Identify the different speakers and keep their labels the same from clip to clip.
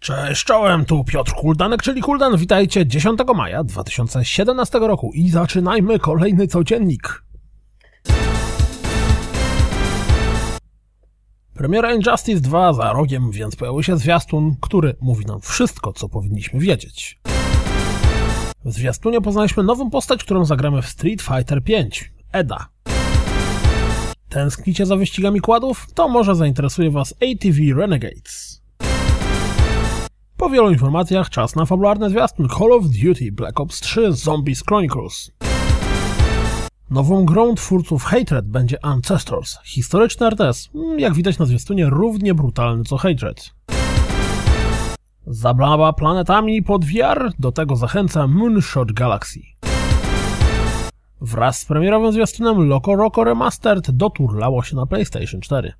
Speaker 1: Cześć, czołem, tu Piotr Kuldanek, czyli Kuldan. Witajcie 10 maja 2017 roku i zaczynajmy kolejny codziennik. Premiera Injustice 2 za rogiem, więc pojawił się zwiastun, który mówi nam wszystko, co powinniśmy wiedzieć. W zwiastunie poznaliśmy nową postać, którą zagramy w Street Fighter V, Eda. Tęsknicie za wyścigami kładów? To może zainteresuje Was ATV Renegades. Po wielu informacjach czas na fabularny zwiastun Call of Duty Black Ops 3 Zombies Chronicles. Nową grą twórców Hatred będzie Ancestors, historyczny RTS, mm, jak widać na zwiastunie równie brutalny co Hatred. Zabawa planetami pod VR, do tego zachęca Moonshot Galaxy. Wraz z premierowym zwiastunem Loco Roco Remastered doturlało się na PlayStation 4.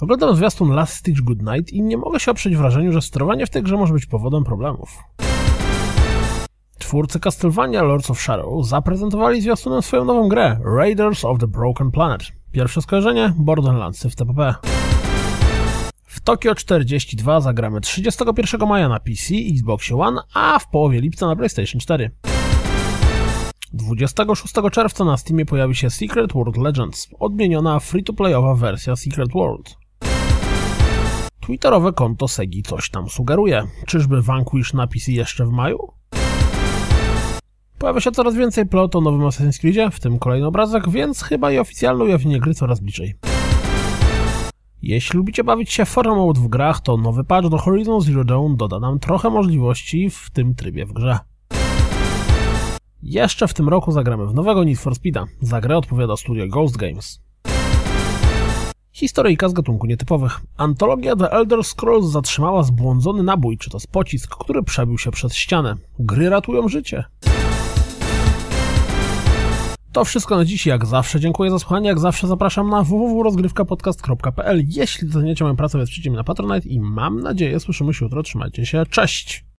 Speaker 1: Oglądam zwiastun Last Stitch Goodnight i nie mogę się oprzeć wrażeniu, że sterowanie w tej grze może być powodem problemów. Twórcy Castlevania Lords of Shadow zaprezentowali zwiastunem swoją nową grę Raiders of the Broken Planet. Pierwsze skojarzenie Borderlandsy w TPP. W Tokio 42 zagramy 31 maja na PC, Xbox One, a w połowie lipca na PlayStation 4. 26 czerwca na Steamie pojawi się Secret World Legends, odmieniona free-to-playowa wersja Secret World. Twitterowe konto Segi coś tam sugeruje. Czyżby Vanquish na PC jeszcze w maju? Pojawia się coraz więcej plot o nowym Assassin's Creedzie, w tym kolejny obrazek, więc chyba i oficjalne ujawnienie gry coraz bliżej. Jeśli lubicie bawić się formą mode w grach, to nowy patch do Horizon Zero Dawn doda nam trochę możliwości w tym trybie w grze. Jeszcze w tym roku zagramy w nowego Need for Speeda. Za grę odpowiada studio Ghost Games. Historyjka z gatunku nietypowych. Antologia The Elder Scrolls zatrzymała zbłądzony nabój, czy to pocisk, który przebił się przez ścianę. Gry ratują życie. To wszystko na dziś, jak zawsze dziękuję za słuchanie, jak zawsze zapraszam na www.rozgrywkapodcast.pl Jeśli doceniacie moją pracę, wesprzyjcie mnie na Patronite i mam nadzieję słyszymy się jutro, trzymajcie się, cześć!